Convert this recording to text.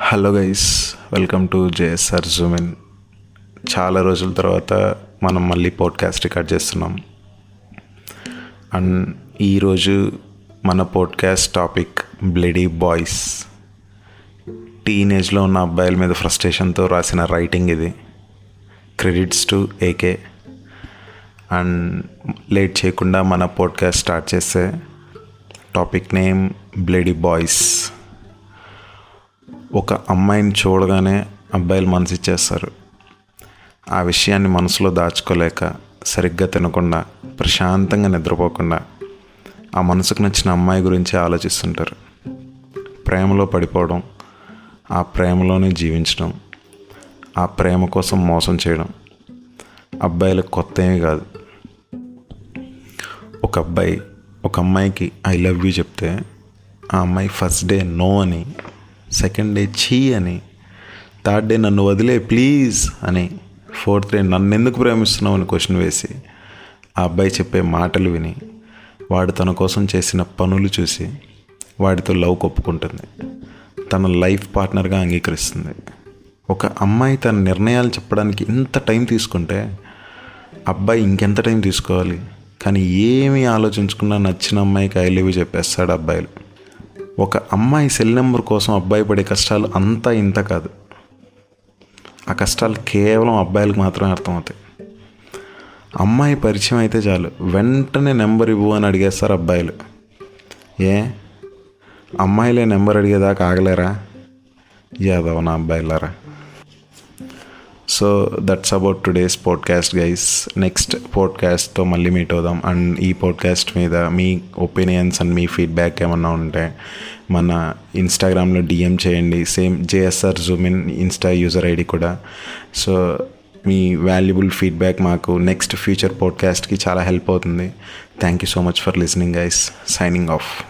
Hello guys welcome to JSR zoom in చాలా రోజుల తర్వాత మనం మళ్ళీ పాడ్కాస్ట్ రికార్డ్ చేస్తున్నాం. అండ్ ఈరోజు మన పాడ్కాస్ట్ టాపిక్ బ్లడీ బాయ్స్ టీనేజ్లో ఉన్న అబ్బాయిల మీద ఫ్రస్ట్రేషన్తో రాసిన రైటింగ్ ఇది. Credits to AK and late చేయకుండా మన పాడ్కాస్ట్ స్టార్ట్ చేస్తే టాపిక్ నేమ్ బ్లడీ బాయ్స్ ఒక అమ్మాయిని చూడగానే అబ్బాయిలు మనసు ఇచ్చేస్తారు ఆ విషయాన్ని మనసులో దాచుకోలేక సరిగ్గా తినకుండా ప్రశాంతంగా నిద్రపోకుండా ఆ మనసుకు నచ్చిన అమ్మాయి గురించి ఆలోచిస్తుంటారు. ప్రేమలో పడిపోవడం ఆ ప్రేమలోనే జీవించడం ఆ ప్రేమ కోసం మోసం చేయడం అబ్బాయిలకు కొత్త ఏమీ కాదు. ఒక అబ్బాయి ఒక అమ్మాయికి ఐ లవ్ యూ చెప్తే ఆ అమ్మాయి ఫస్ట్ డే నో అని సెకండ్ డే చీ అని థర్డ్ డే నన్ను వదిలే ప్లీజ్ అని ఫోర్త్ డే నన్ను ఎందుకు ప్రేమిస్తున్నావు అని క్వశ్చన్ వేసి ఆ అబ్బాయి చెప్పే మాటలు విని వాడు తన కోసం చేసిన పనులు చూసి వాడితో లవ్ కొప్పుకుంటుంది. తన లైఫ్ పార్ట్నర్గా అంగీకరిస్తుంది. ఒక అమ్మాయి తన నిర్ణయాలు చెప్పడానికి ఇంత టైం తీసుకుంటే అబ్బాయి ఇంకెంత టైం తీసుకోవాలి? కానీ ఏమీ ఆలోచించకుండా నచ్చిన అమ్మాయికి ఐ లివ్ చెప్పేస్తాడు అబ్బాయిలు. ఒక అమ్మాయి సెల్ నెంబర్ కోసం అబ్బాయి పడే కష్టాలు అంతా ఇంత కాదు. ఆ కష్టాలు కేవలం అబ్బాయిలకు మాత్రమే అర్థమవుతాయి. అమ్మాయి పరిచయం అయితే చాలు. వెంటనే నెంబర్ ఇవ్వు అని అడిగేస్తారు అబ్బాయిలు. ఏ? అమ్మాయిలే నెంబర్ అడిగేదాకా ఆగలేరా? యాదవ్ నా అబ్బాయిలారా? So that's about today's podcast guys next పాడ్కాస్ట్తో మళ్ళీ మీట్ అవుదాం. అండ్ ఈ పాడ్కాస్ట్ మీద మీ ఒపీనియన్స్ అండ్ మీ ఫీడ్బ్యాక్ ఏమన్నా ఉంటే మన ఇన్స్టాగ్రామ్లో డిఎం చేయండి. Same JSR zoom in Insta user ID కూడా. సో మీ వాల్యుబుల్ ఫీడ్బ్యాక్ మాకు నెక్స్ట్ ఫ్యూచర్ పాడ్కాస్ట్కి చాలా హెల్ప్ అవుతుంది. Thank you so much for listening guys signing off